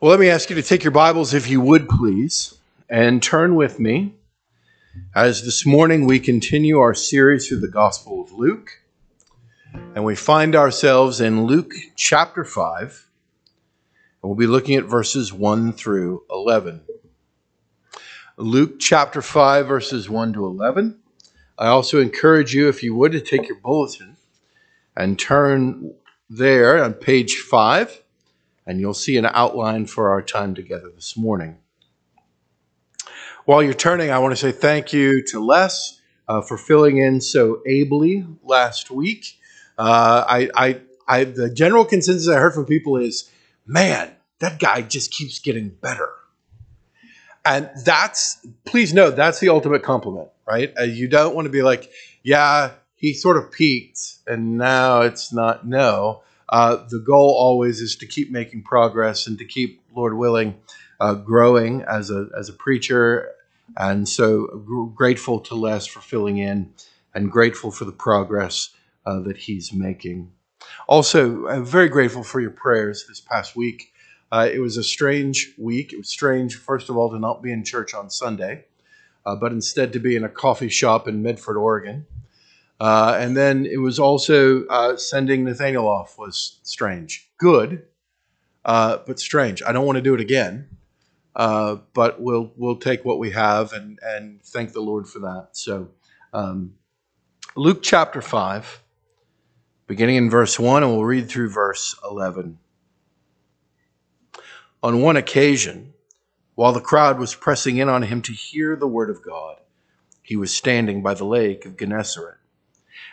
Well, let me ask you to take your Bibles, if you would, please, and turn with me as this morning we continue our series through the Gospel of Luke. And we find ourselves in Luke chapter 5. And we'll be looking at verses 1 through 11. Luke chapter 5, verses 1 to 11. I also encourage you, if you would, to take your bulletin and turn there on page 5 and you'll see an outline for our time together this morning. While you're turning, I want to say thank you to Les uh, for filling in so ably last week. Uh, I, I, I, the general consensus I heard from people is, man, that guy just keeps getting better. And that's, please note, that's the ultimate compliment, right? Uh, you don't want to be like, yeah, he sort of peaked and now it's not. No, uh, the goal always is to keep making progress and to keep, Lord willing, uh, growing as a as a preacher. And so grateful to Les for filling in, and grateful for the progress uh, that he's making. Also, I'm very grateful for your prayers this past week. Uh, it was a strange week. It was strange, first of all, to not be in church on Sunday, uh, but instead to be in a coffee shop in Medford, Oregon. Uh, and then it was also uh, sending Nathaniel off was strange. Good, uh, but strange. I don't want to do it again, uh, but we'll we'll take what we have and and thank the Lord for that. So, um, Luke chapter five, beginning in verse one, and we'll read through verse eleven. On one occasion, while the crowd was pressing in on him to hear the word of God, he was standing by the lake of Gennesaret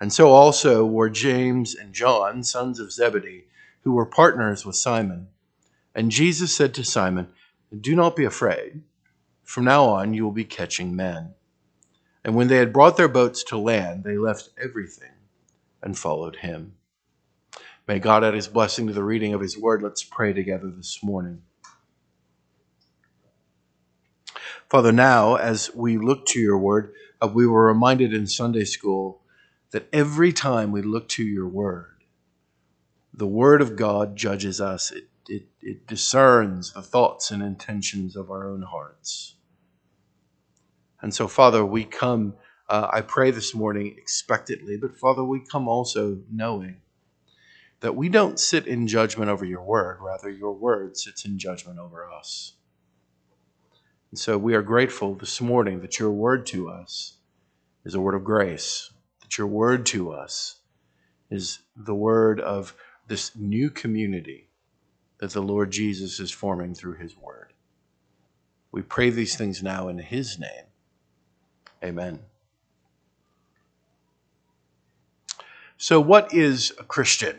And so also were James and John, sons of Zebedee who were partners with Simon. And Jesus said to Simon, Do not be afraid. From now on, you will be catching men. And when they had brought their boats to land, they left everything and followed him. May God add his blessing to the reading of his word. Let's pray together this morning. Father, now as we look to your word, uh, we were reminded in Sunday school that every time we look to your word, the Word of God judges us, it, it, it discerns the thoughts and intentions of our own hearts. And so, Father, we come, uh, I pray this morning expectantly, but Father, we come also knowing that we don't sit in judgment over your word, rather, your word sits in judgment over us. And so we are grateful this morning that your word to us is a word of grace, that your word to us is the word of this new community that the Lord Jesus is forming through his word. We pray these things now in his name. Amen. So, what is a Christian?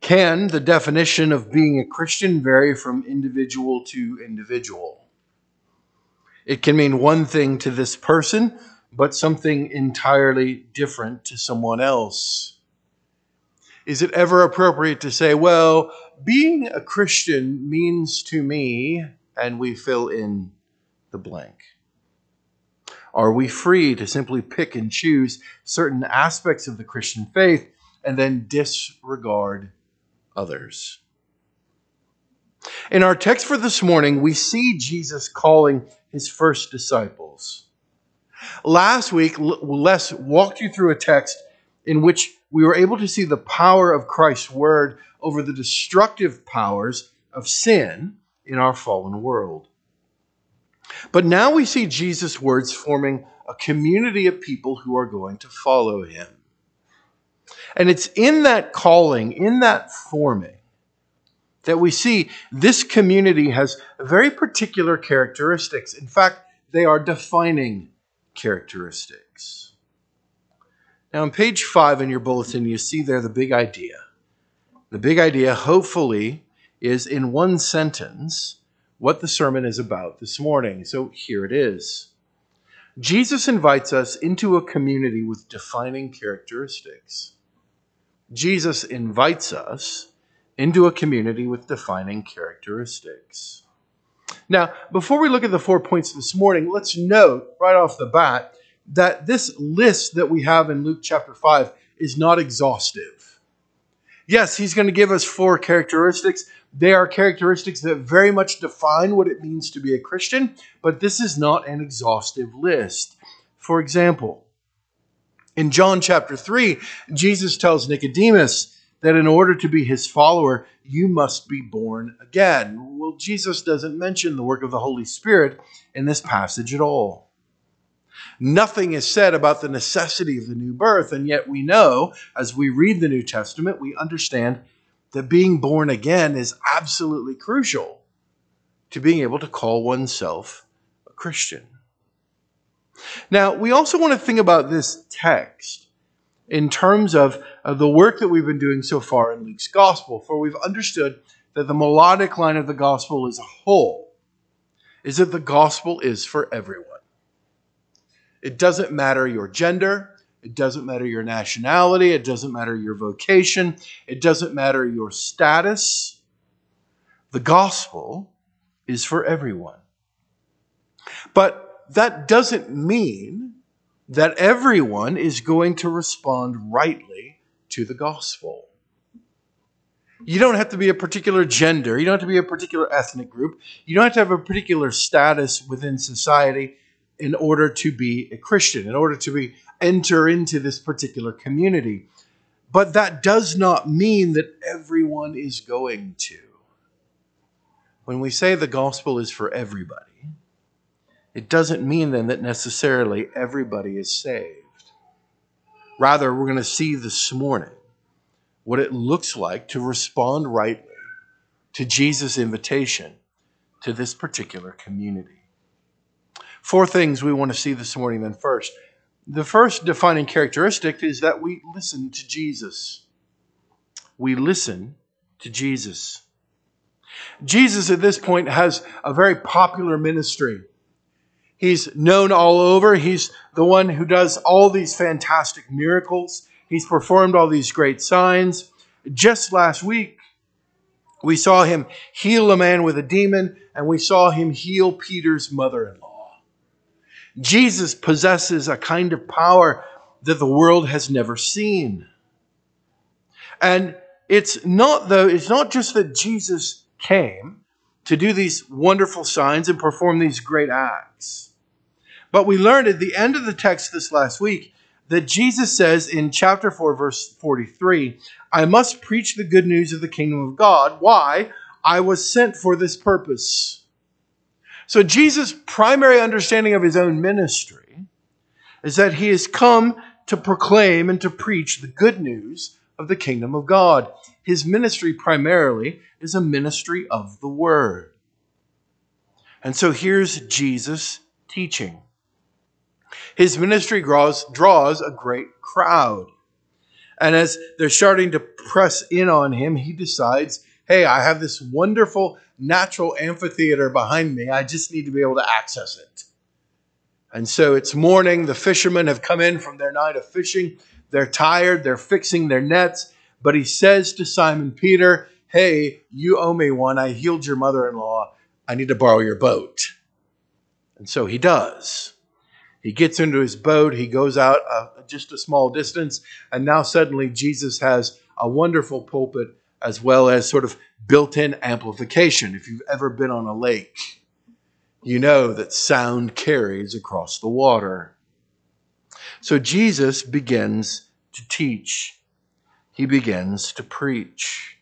Can the definition of being a Christian vary from individual to individual? It can mean one thing to this person, but something entirely different to someone else? Is it ever appropriate to say, well, being a Christian means to me, and we fill in the blank? Are we free to simply pick and choose certain aspects of the Christian faith and then disregard others? In our text for this morning, we see Jesus calling his first disciples. Last week, Les walked you through a text in which we were able to see the power of Christ's word over the destructive powers of sin in our fallen world. But now we see Jesus' words forming a community of people who are going to follow him. And it's in that calling, in that forming, that we see this community has very particular characteristics. In fact, they are defining characteristics. Now, on page five in your bulletin, you see there the big idea. The big idea, hopefully, is in one sentence what the sermon is about this morning. So here it is. Jesus invites us into a community with defining characteristics. Jesus invites us into a community with defining characteristics. Now, before we look at the four points this morning, let's note right off the bat that this list that we have in Luke chapter 5 is not exhaustive. Yes, he's going to give us four characteristics. They are characteristics that very much define what it means to be a Christian, but this is not an exhaustive list. For example, in John chapter 3, Jesus tells Nicodemus, that in order to be his follower, you must be born again. Well, Jesus doesn't mention the work of the Holy Spirit in this passage at all. Nothing is said about the necessity of the new birth, and yet we know, as we read the New Testament, we understand that being born again is absolutely crucial to being able to call oneself a Christian. Now, we also want to think about this text in terms of, of the work that we've been doing so far in Luke's gospel, for we've understood that the melodic line of the gospel as a whole is that the gospel is for everyone. It doesn't matter your gender, it doesn't matter your nationality, it doesn't matter your vocation, it doesn't matter your status. The gospel is for everyone. But that doesn't mean that everyone is going to respond rightly to the gospel. You don't have to be a particular gender. You don't have to be a particular ethnic group. You don't have to have a particular status within society in order to be a Christian, in order to be enter into this particular community. But that does not mean that everyone is going to. When we say the gospel is for everybody, it doesn't mean then that necessarily everybody is saved. Rather, we're going to see this morning what it looks like to respond rightly to Jesus' invitation to this particular community. Four things we want to see this morning, then, first. The first defining characteristic is that we listen to Jesus. We listen to Jesus. Jesus, at this point, has a very popular ministry. He's known all over. He's the one who does all these fantastic miracles. He's performed all these great signs. Just last week, we saw him heal a man with a demon, and we saw him heal Peter's mother in law. Jesus possesses a kind of power that the world has never seen. And it's not though, it's not just that Jesus came to do these wonderful signs and perform these great acts. But we learned at the end of the text this last week that Jesus says in chapter 4, verse 43, I must preach the good news of the kingdom of God. Why? I was sent for this purpose. So Jesus' primary understanding of his own ministry is that he has come to proclaim and to preach the good news of the kingdom of God. His ministry primarily is a ministry of the word. And so here's Jesus teaching. His ministry draws, draws a great crowd. And as they're starting to press in on him, he decides, hey, I have this wonderful natural amphitheater behind me. I just need to be able to access it. And so it's morning. The fishermen have come in from their night of fishing. They're tired. They're fixing their nets. But he says to Simon Peter, Hey, you owe me one. I healed your mother in law. I need to borrow your boat. And so he does. He gets into his boat, he goes out uh, just a small distance, and now suddenly Jesus has a wonderful pulpit as well as sort of built in amplification. If you've ever been on a lake, you know that sound carries across the water. So Jesus begins to teach, he begins to preach.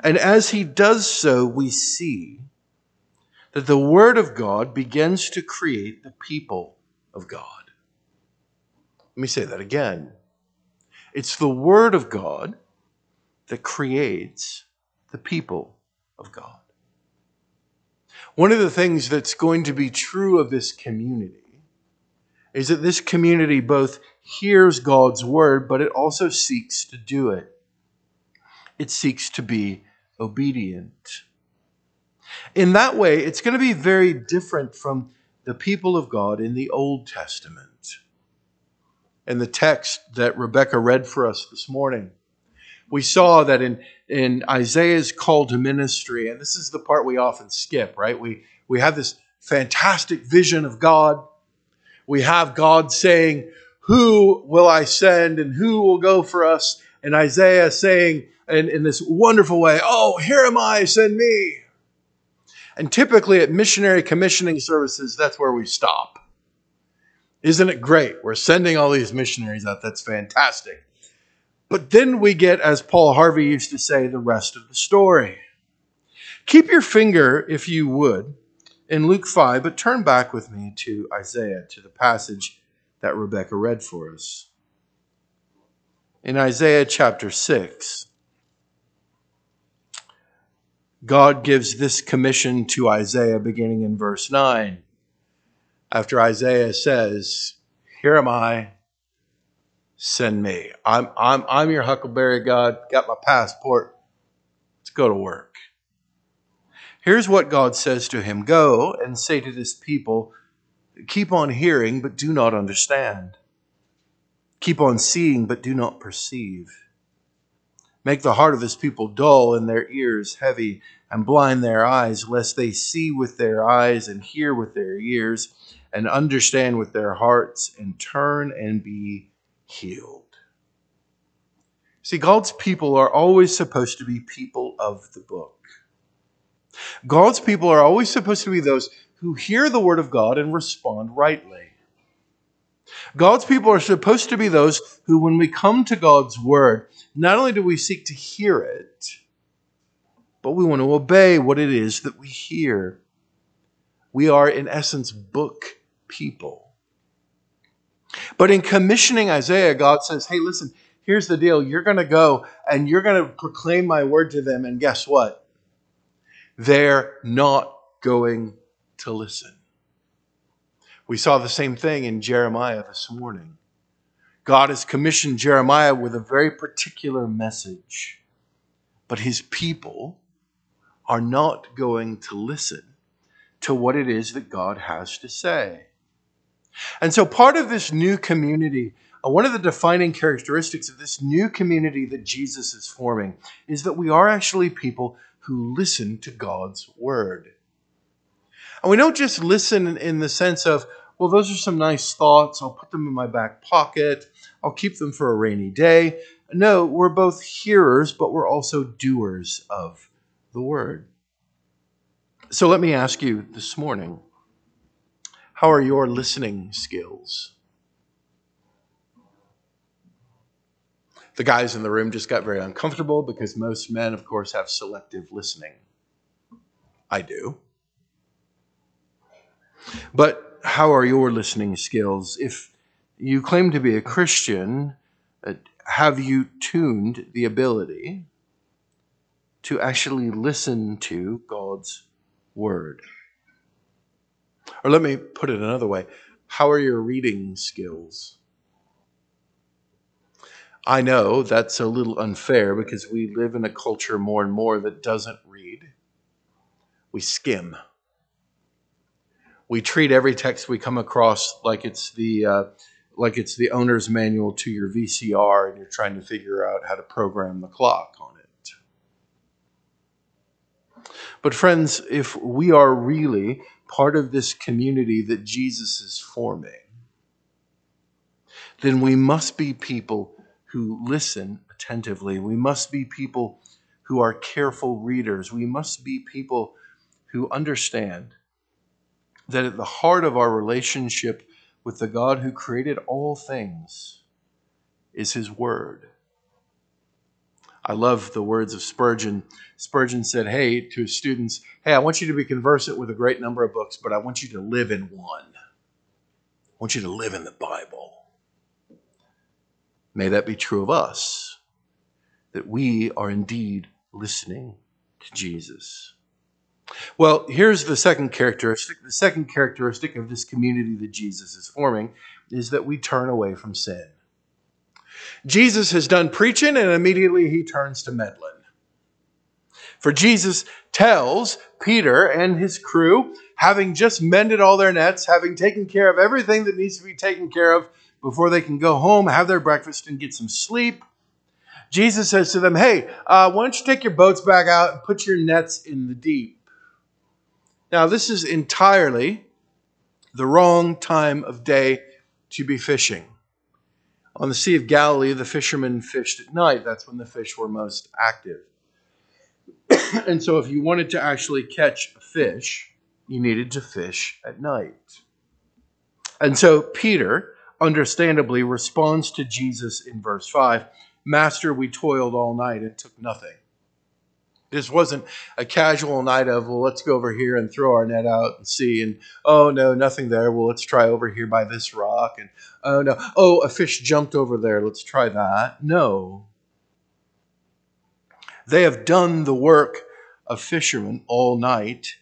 And as he does so, we see that the Word of God begins to create the people of God. Let me say that again. It's the Word of God that creates the people of God. One of the things that's going to be true of this community is that this community both hears God's word, but it also seeks to do it. It seeks to be obedient. In that way, it's going to be very different from the people of God in the Old Testament. In the text that Rebecca read for us this morning, we saw that in, in Isaiah's call to ministry, and this is the part we often skip, right? We, we have this fantastic vision of God. We have God saying, Who will I send and who will go for us? And Isaiah saying in, in this wonderful way, Oh, here am I, send me. And typically at missionary commissioning services, that's where we stop. Isn't it great? We're sending all these missionaries out. That's fantastic. But then we get, as Paul Harvey used to say, the rest of the story. Keep your finger, if you would, in Luke 5, but turn back with me to Isaiah, to the passage that Rebecca read for us. In Isaiah chapter 6, God gives this commission to Isaiah beginning in verse 9. After Isaiah says, Here am I, send me. I'm, I'm, I'm your Huckleberry God, got my passport. Let's go to work. Here's what God says to him Go and say to this people, Keep on hearing, but do not understand. Keep on seeing, but do not perceive. Make the heart of this people dull and their ears heavy, and blind their eyes, lest they see with their eyes and hear with their ears and understand with their hearts and turn and be healed. See, God's people are always supposed to be people of the book. God's people are always supposed to be those who hear the word of God and respond rightly. God's people are supposed to be those who, when we come to God's word, not only do we seek to hear it, but we want to obey what it is that we hear. We are, in essence, book people. But in commissioning Isaiah, God says, hey, listen, here's the deal. You're going to go and you're going to proclaim my word to them. And guess what? they're not going to listen. We saw the same thing in Jeremiah this morning. God has commissioned Jeremiah with a very particular message, but his people are not going to listen to what it is that God has to say. And so, part of this new community, uh, one of the defining characteristics of this new community that Jesus is forming, is that we are actually people who listen to God's word. And we don't just listen in the sense of, well, those are some nice thoughts. I'll put them in my back pocket. I'll keep them for a rainy day. No, we're both hearers, but we're also doers of the word. So let me ask you this morning how are your listening skills? The guys in the room just got very uncomfortable because most men, of course, have selective listening. I do. But how are your listening skills? If you claim to be a Christian, uh, have you tuned the ability to actually listen to God's word? Or let me put it another way how are your reading skills? I know that's a little unfair because we live in a culture more and more that doesn't read. We skim. We treat every text we come across like it's the uh, like it's the owner's manual to your VCR, and you're trying to figure out how to program the clock on. But friends, if we are really part of this community that Jesus is forming, then we must be people who listen attentively. We must be people who are careful readers. We must be people who understand that at the heart of our relationship with the God who created all things is His Word. I love the words of Spurgeon. Spurgeon said, Hey, to his students, Hey, I want you to be conversant with a great number of books, but I want you to live in one. I want you to live in the Bible. May that be true of us, that we are indeed listening to Jesus. Well, here's the second characteristic. The second characteristic of this community that Jesus is forming is that we turn away from sin. Jesus has done preaching and immediately he turns to meddling. For Jesus tells Peter and his crew, having just mended all their nets, having taken care of everything that needs to be taken care of before they can go home, have their breakfast, and get some sleep, Jesus says to them, Hey, uh, why don't you take your boats back out and put your nets in the deep? Now, this is entirely the wrong time of day to be fishing. On the Sea of Galilee, the fishermen fished at night. That's when the fish were most active. and so, if you wanted to actually catch a fish, you needed to fish at night. And so, Peter understandably responds to Jesus in verse 5 Master, we toiled all night and took nothing. This wasn't a casual night of, well, let's go over here and throw our net out and see. And, oh, no, nothing there. Well, let's try over here by this rock. And, oh, no. Oh, a fish jumped over there. Let's try that. No. They have done the work of fishermen all night.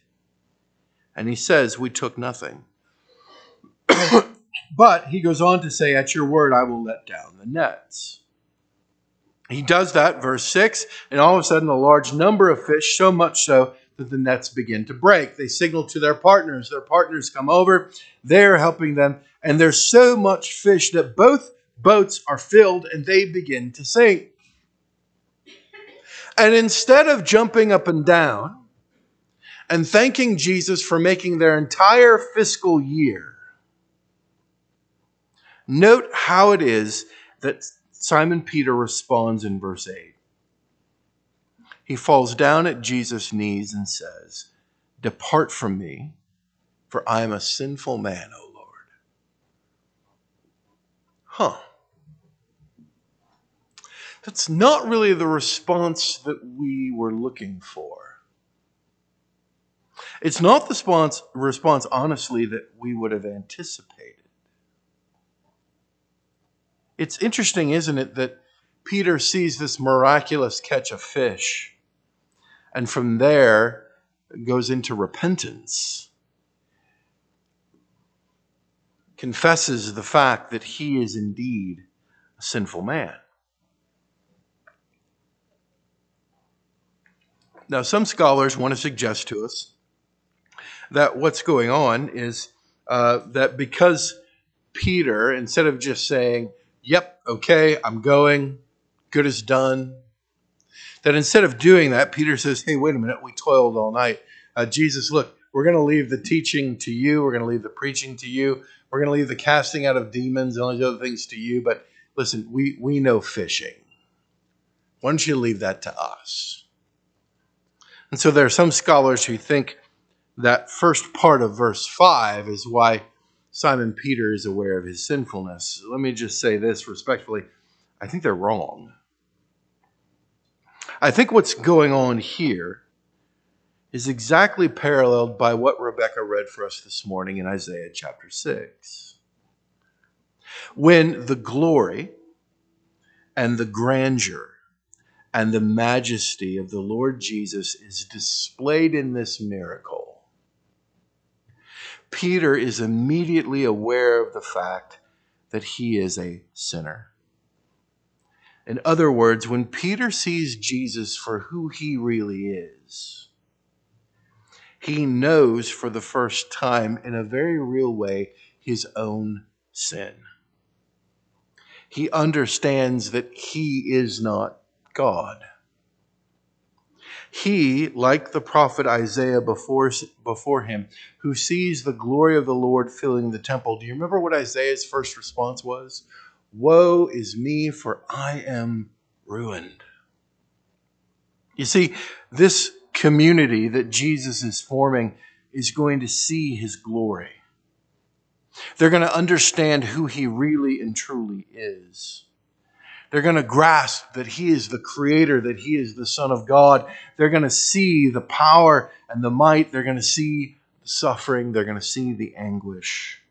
And he says, we took nothing. but he goes on to say, at your word, I will let down the nets. He does that, verse 6, and all of a sudden a large number of fish, so much so that the nets begin to break. They signal to their partners. Their partners come over, they're helping them, and there's so much fish that both boats are filled and they begin to sink. And instead of jumping up and down and thanking Jesus for making their entire fiscal year, note how it is that Simon Peter responds in verse 8. He falls down at Jesus' knees and says, Depart from me, for I am a sinful man, O Lord. Huh. That's not really the response that we were looking for. It's not the response, response honestly, that we would have anticipated. It's interesting, isn't it, that Peter sees this miraculous catch of fish, and from there goes into repentance, confesses the fact that he is indeed a sinful man. Now, some scholars want to suggest to us that what's going on is uh, that because Peter, instead of just saying, yep, okay, I'm going, good is done. That instead of doing that, Peter says, hey, wait a minute, we toiled all night. Uh, Jesus, look, we're going to leave the teaching to you, we're going to leave the preaching to you, we're going to leave the casting out of demons and all these other things to you, but listen, we, we know fishing. Why don't you leave that to us? And so there are some scholars who think that first part of verse 5 is why Simon Peter is aware of his sinfulness. Let me just say this respectfully I think they're wrong. I think what's going on here is exactly paralleled by what Rebecca read for us this morning in Isaiah chapter 6. When the glory and the grandeur and the majesty of the Lord Jesus is displayed in this miracle, Peter is immediately aware of the fact that he is a sinner. In other words, when Peter sees Jesus for who he really is, he knows for the first time, in a very real way, his own sin. He understands that he is not God. He, like the prophet Isaiah before, before him, who sees the glory of the Lord filling the temple. Do you remember what Isaiah's first response was? Woe is me, for I am ruined. You see, this community that Jesus is forming is going to see his glory. They're going to understand who he really and truly is. They're going to grasp that He is the Creator, that He is the Son of God. They're going to see the power and the might. They're going to see the suffering. They're going to see the anguish.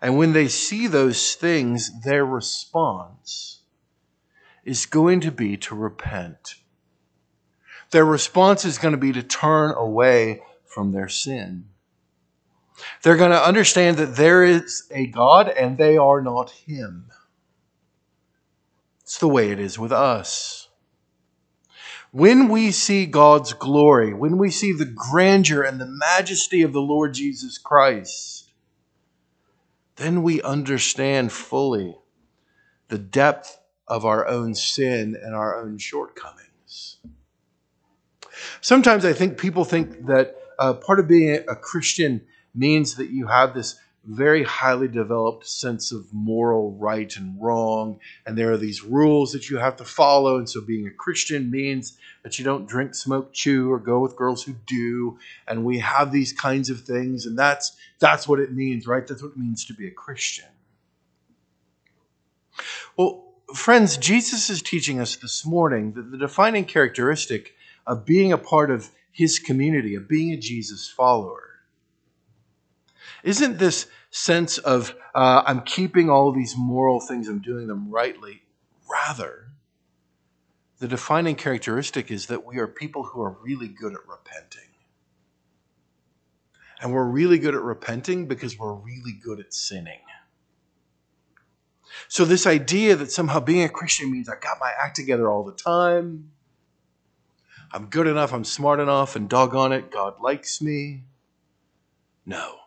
And when they see those things, their response is going to be to repent. Their response is going to be to turn away from their sin. They're going to understand that there is a God and they are not Him. It's the way it is with us. When we see God's glory, when we see the grandeur and the majesty of the Lord Jesus Christ, then we understand fully the depth of our own sin and our own shortcomings. Sometimes I think people think that uh, part of being a Christian means that you have this very highly developed sense of moral right and wrong, and there are these rules that you have to follow. And so, being a Christian means that you don't drink, smoke, chew, or go with girls who do. And we have these kinds of things, and that's that's what it means, right? That's what it means to be a Christian. Well, friends, Jesus is teaching us this morning that the defining characteristic of being a part of His community, of being a Jesus follower isn't this sense of uh, I'm keeping all these moral things, I'm doing them rightly. Rather, the defining characteristic is that we are people who are really good at repenting. And we're really good at repenting because we're really good at sinning. So, this idea that somehow being a Christian means I got my act together all the time, I'm good enough, I'm smart enough, and doggone it, God likes me. No.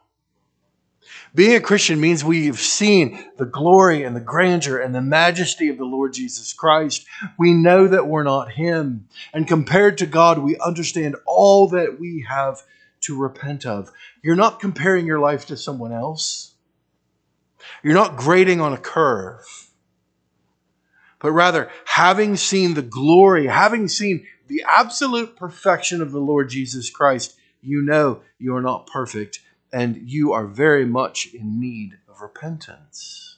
Being a Christian means we have seen the glory and the grandeur and the majesty of the Lord Jesus Christ. We know that we're not Him. And compared to God, we understand all that we have to repent of. You're not comparing your life to someone else, you're not grading on a curve. But rather, having seen the glory, having seen the absolute perfection of the Lord Jesus Christ, you know you are not perfect and you are very much in need of repentance.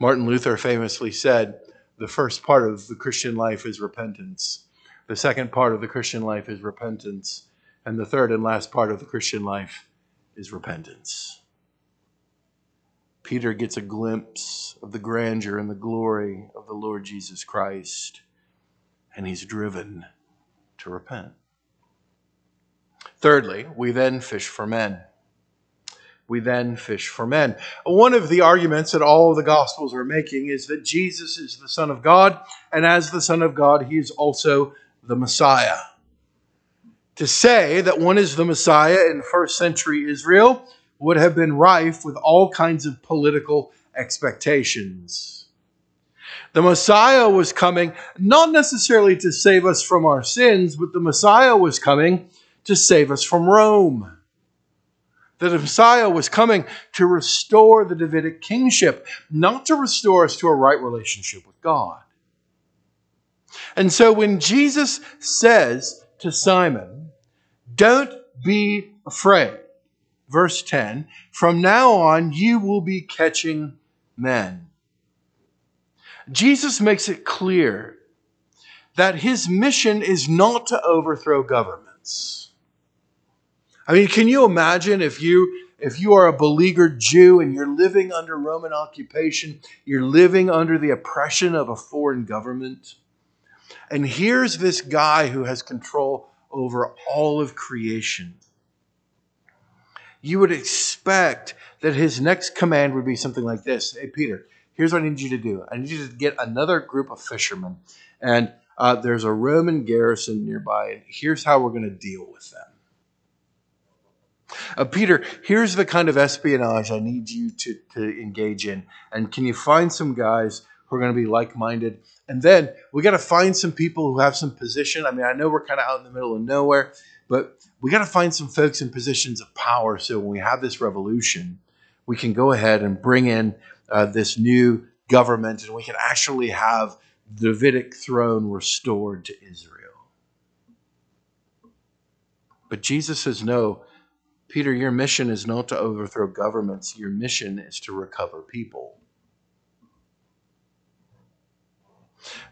Martin Luther famously said, The first part of the Christian life is repentance. The second part of the Christian life is repentance. And the third and last part of the Christian life is repentance. Peter gets a glimpse of the grandeur and the glory of the Lord Jesus Christ, and he's driven to repent. Thirdly, we then fish for men. We then fish for men. One of the arguments that all of the Gospels are making is that Jesus is the Son of God, and as the Son of God, he is also the Messiah. To say that one is the Messiah in first century Israel would have been rife with all kinds of political expectations. The Messiah was coming not necessarily to save us from our sins, but the Messiah was coming to save us from Rome. That the Messiah was coming to restore the Davidic kingship, not to restore us to a right relationship with God. And so when Jesus says to Simon, Don't be afraid, verse 10, from now on you will be catching men. Jesus makes it clear that his mission is not to overthrow governments. I mean, can you imagine if you if you are a beleaguered Jew and you're living under Roman occupation, you're living under the oppression of a foreign government, and here's this guy who has control over all of creation. You would expect that his next command would be something like this Hey, Peter, here's what I need you to do. I need you to get another group of fishermen, and uh, there's a Roman garrison nearby, and here's how we're going to deal with them. Uh, Peter, here's the kind of espionage I need you to, to engage in. And can you find some guys who are going to be like minded? And then we got to find some people who have some position. I mean, I know we're kind of out in the middle of nowhere, but we got to find some folks in positions of power so when we have this revolution, we can go ahead and bring in uh, this new government and we can actually have the Davidic throne restored to Israel. But Jesus says, no, Peter, your mission is not to overthrow governments, your mission is to recover people.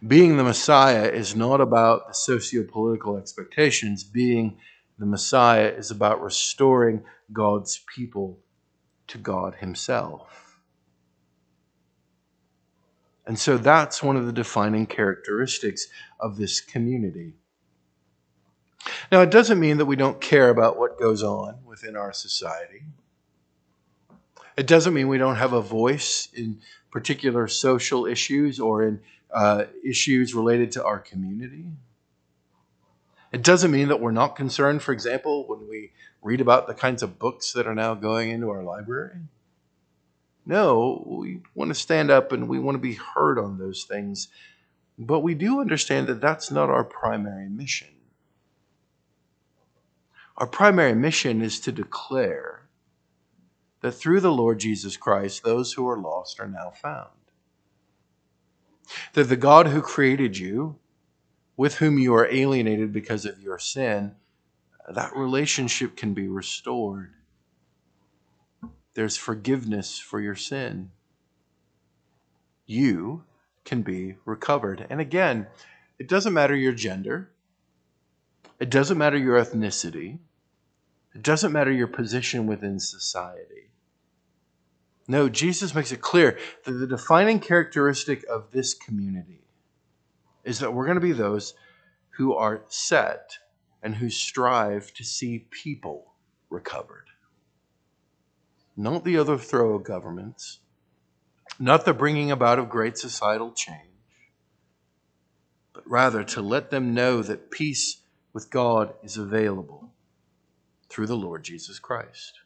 Being the Messiah is not about the socio-political expectations. Being the Messiah is about restoring God's people to God Himself. And so that's one of the defining characteristics of this community. Now, it doesn't mean that we don't care about what goes on within our society. It doesn't mean we don't have a voice in particular social issues or in uh, issues related to our community. It doesn't mean that we're not concerned, for example, when we read about the kinds of books that are now going into our library. No, we want to stand up and we want to be heard on those things. But we do understand that that's not our primary mission. Our primary mission is to declare that through the Lord Jesus Christ, those who are lost are now found. That the God who created you, with whom you are alienated because of your sin, that relationship can be restored. There's forgiveness for your sin. You can be recovered. And again, it doesn't matter your gender, it doesn't matter your ethnicity, it doesn't matter your position within society. No, Jesus makes it clear that the defining characteristic of this community is that we're going to be those who are set and who strive to see people recovered. Not the overthrow of governments, not the bringing about of great societal change, but rather to let them know that peace with God is available through the Lord Jesus Christ.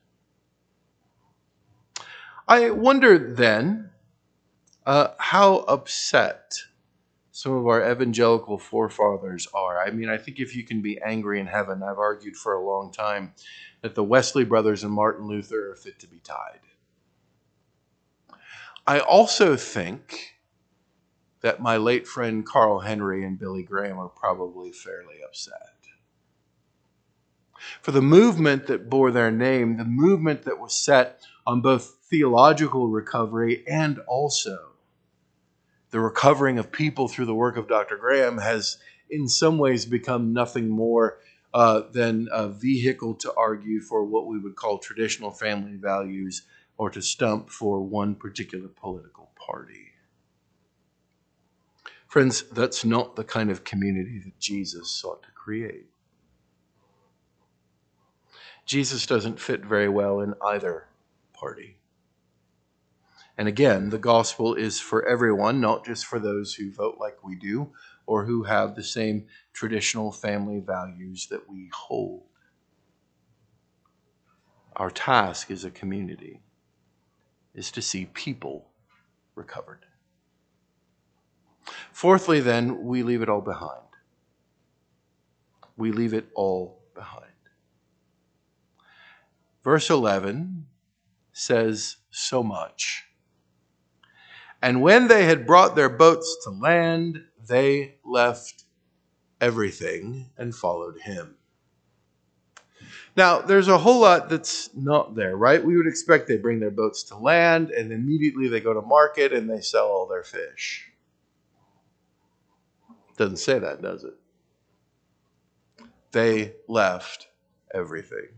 I wonder then uh, how upset some of our evangelical forefathers are. I mean, I think if you can be angry in heaven, I've argued for a long time that the Wesley brothers and Martin Luther are fit to be tied. I also think that my late friend Carl Henry and Billy Graham are probably fairly upset. For the movement that bore their name, the movement that was set on both theological recovery and also the recovering of people through the work of Dr. Graham has, in some ways, become nothing more uh, than a vehicle to argue for what we would call traditional family values or to stump for one particular political party. Friends, that's not the kind of community that Jesus sought to create. Jesus doesn't fit very well in either party. And again, the gospel is for everyone, not just for those who vote like we do or who have the same traditional family values that we hold. Our task as a community is to see people recovered. Fourthly, then, we leave it all behind. We leave it all behind. Verse 11 says so much. And when they had brought their boats to land, they left everything and followed him. Now, there's a whole lot that's not there, right? We would expect they bring their boats to land and immediately they go to market and they sell all their fish. Doesn't say that, does it? They left everything.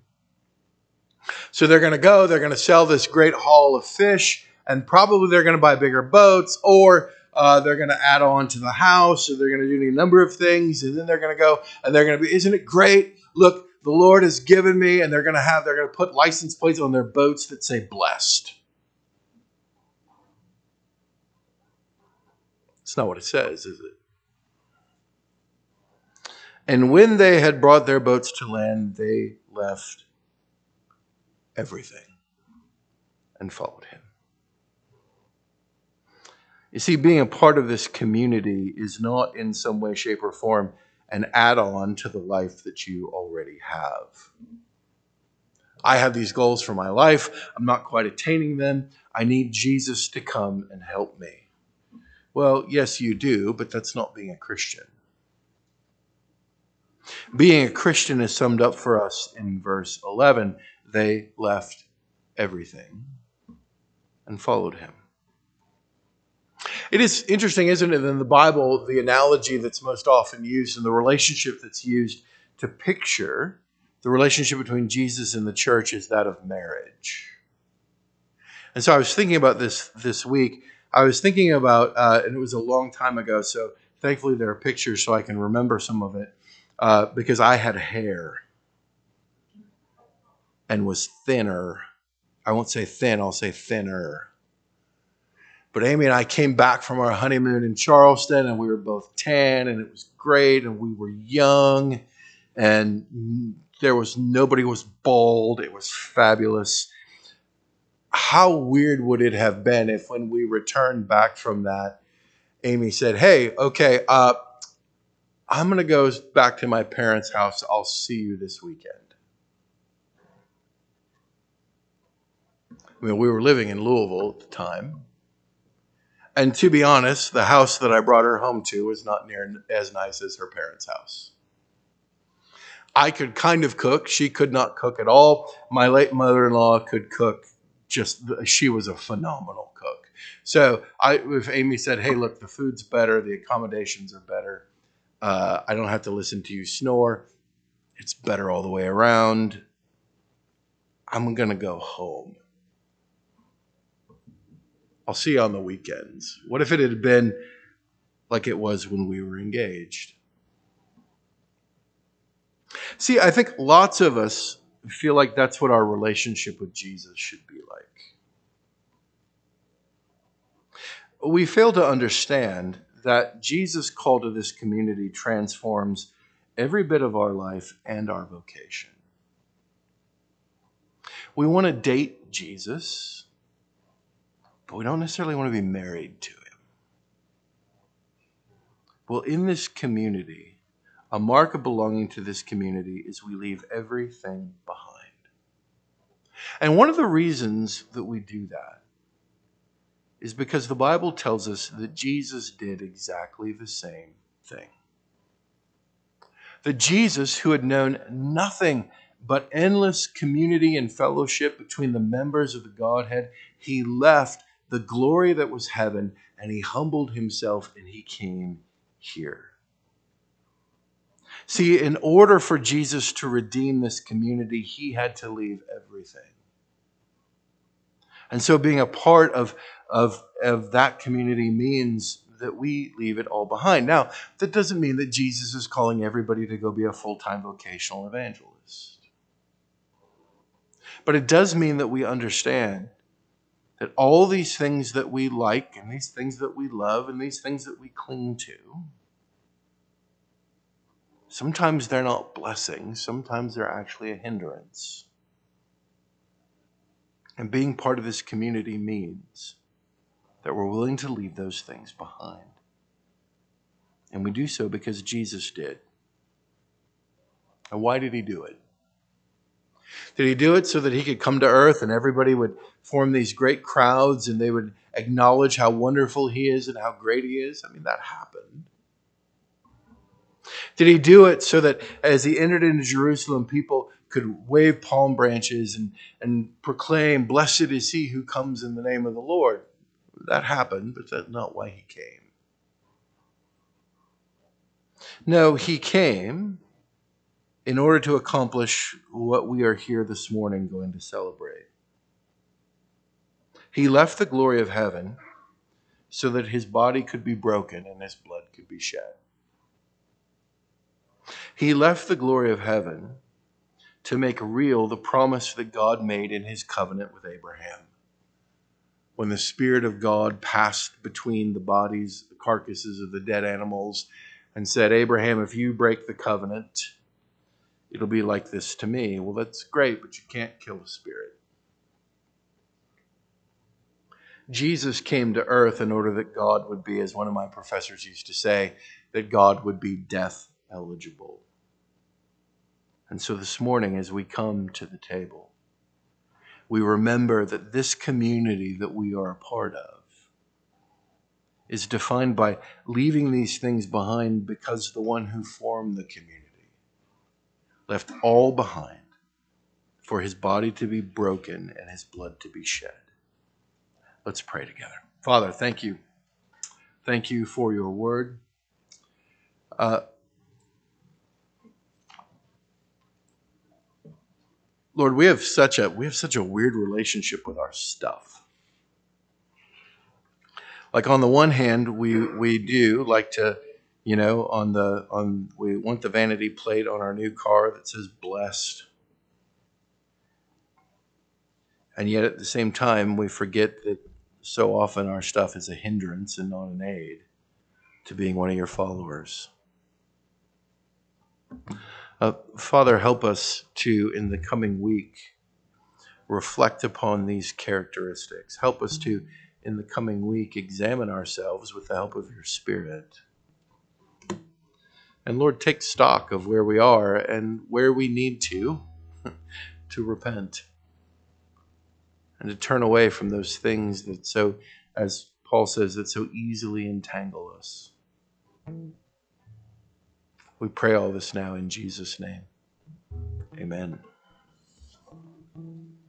So they're going to go, they're going to sell this great haul of fish, and probably they're going to buy bigger boats, or uh, they're going to add on to the house, or they're going to do any number of things, and then they're going to go and they're going to be, isn't it great? Look, the Lord has given me, and they're going to have, they're going to put license plates on their boats that say blessed. It's not what it says, is it? And when they had brought their boats to land, they left everything and followed him. You see, being a part of this community is not in some way, shape, or form an add on to the life that you already have. I have these goals for my life. I'm not quite attaining them. I need Jesus to come and help me. Well, yes, you do, but that's not being a Christian. Being a Christian is summed up for us in verse 11 they left everything and followed him. It is interesting, isn't it? In the Bible, the analogy that's most often used and the relationship that's used to picture the relationship between Jesus and the church is that of marriage. And so I was thinking about this this week. I was thinking about, uh, and it was a long time ago, so thankfully there are pictures so I can remember some of it, uh, because I had hair and was thinner. I won't say thin, I'll say thinner. But Amy and I came back from our honeymoon in Charleston, and we were both tan, and it was great, and we were young, and there was nobody was bald. It was fabulous. How weird would it have been if, when we returned back from that, Amy said, "Hey, okay, uh, I'm going to go back to my parents' house. I'll see you this weekend." I mean, we were living in Louisville at the time and to be honest, the house that I brought her home to was not near as nice as her parents' house. I could kind of cook. She could not cook at all. My late mother in law could cook. Just she was a phenomenal cook. So I, if Amy said, "Hey, look, the food's better, the accommodations are better. Uh, I don't have to listen to you snore. It's better all the way around. I'm gonna go home." I'll see you on the weekends. What if it had been like it was when we were engaged? See, I think lots of us feel like that's what our relationship with Jesus should be like. We fail to understand that Jesus' call to this community transforms every bit of our life and our vocation. We want to date Jesus but we don't necessarily want to be married to him. Well, in this community, a mark of belonging to this community is we leave everything behind. And one of the reasons that we do that is because the Bible tells us that Jesus did exactly the same thing. That Jesus, who had known nothing but endless community and fellowship between the members of the Godhead, he left the glory that was heaven, and he humbled himself and he came here. See, in order for Jesus to redeem this community, he had to leave everything. And so being a part of, of, of that community means that we leave it all behind. Now, that doesn't mean that Jesus is calling everybody to go be a full time vocational evangelist. But it does mean that we understand that all these things that we like and these things that we love and these things that we cling to, sometimes they're not blessings, sometimes they're actually a hindrance. And being part of this community means that we're willing to leave those things behind. And we do so because Jesus did. And why did he do it? Did he do it so that he could come to earth and everybody would form these great crowds and they would acknowledge how wonderful he is and how great he is? I mean, that happened. Did he do it so that as he entered into Jerusalem, people could wave palm branches and, and proclaim, Blessed is he who comes in the name of the Lord? That happened, but that's not why he came. No, he came in order to accomplish what we are here this morning going to celebrate. He left the glory of heaven so that his body could be broken and his blood could be shed. He left the glory of heaven to make real the promise that God made in his covenant with Abraham. When the Spirit of God passed between the bodies, the carcasses of the dead animals, and said, Abraham, if you break the covenant, it'll be like this to me. Well, that's great, but you can't kill a spirit. Jesus came to earth in order that God would be, as one of my professors used to say, that God would be death eligible. And so this morning, as we come to the table, we remember that this community that we are a part of is defined by leaving these things behind because the one who formed the community left all behind for his body to be broken and his blood to be shed. Let's pray together. Father, thank you thank you for your word. Uh, Lord, we have such a we have such a weird relationship with our stuff. Like on the one hand, we we do like to, you know, on the on we want the vanity plate on our new car that says blessed. And yet at the same time, we forget that so often our stuff is a hindrance and not an aid to being one of your followers. Uh, Father, help us to, in the coming week, reflect upon these characteristics. Help us to, in the coming week, examine ourselves with the help of your Spirit. And Lord, take stock of where we are and where we need to, to repent and to turn away from those things that so, as Paul says, that so easily entangle us. We pray all this now in Jesus' name. Amen.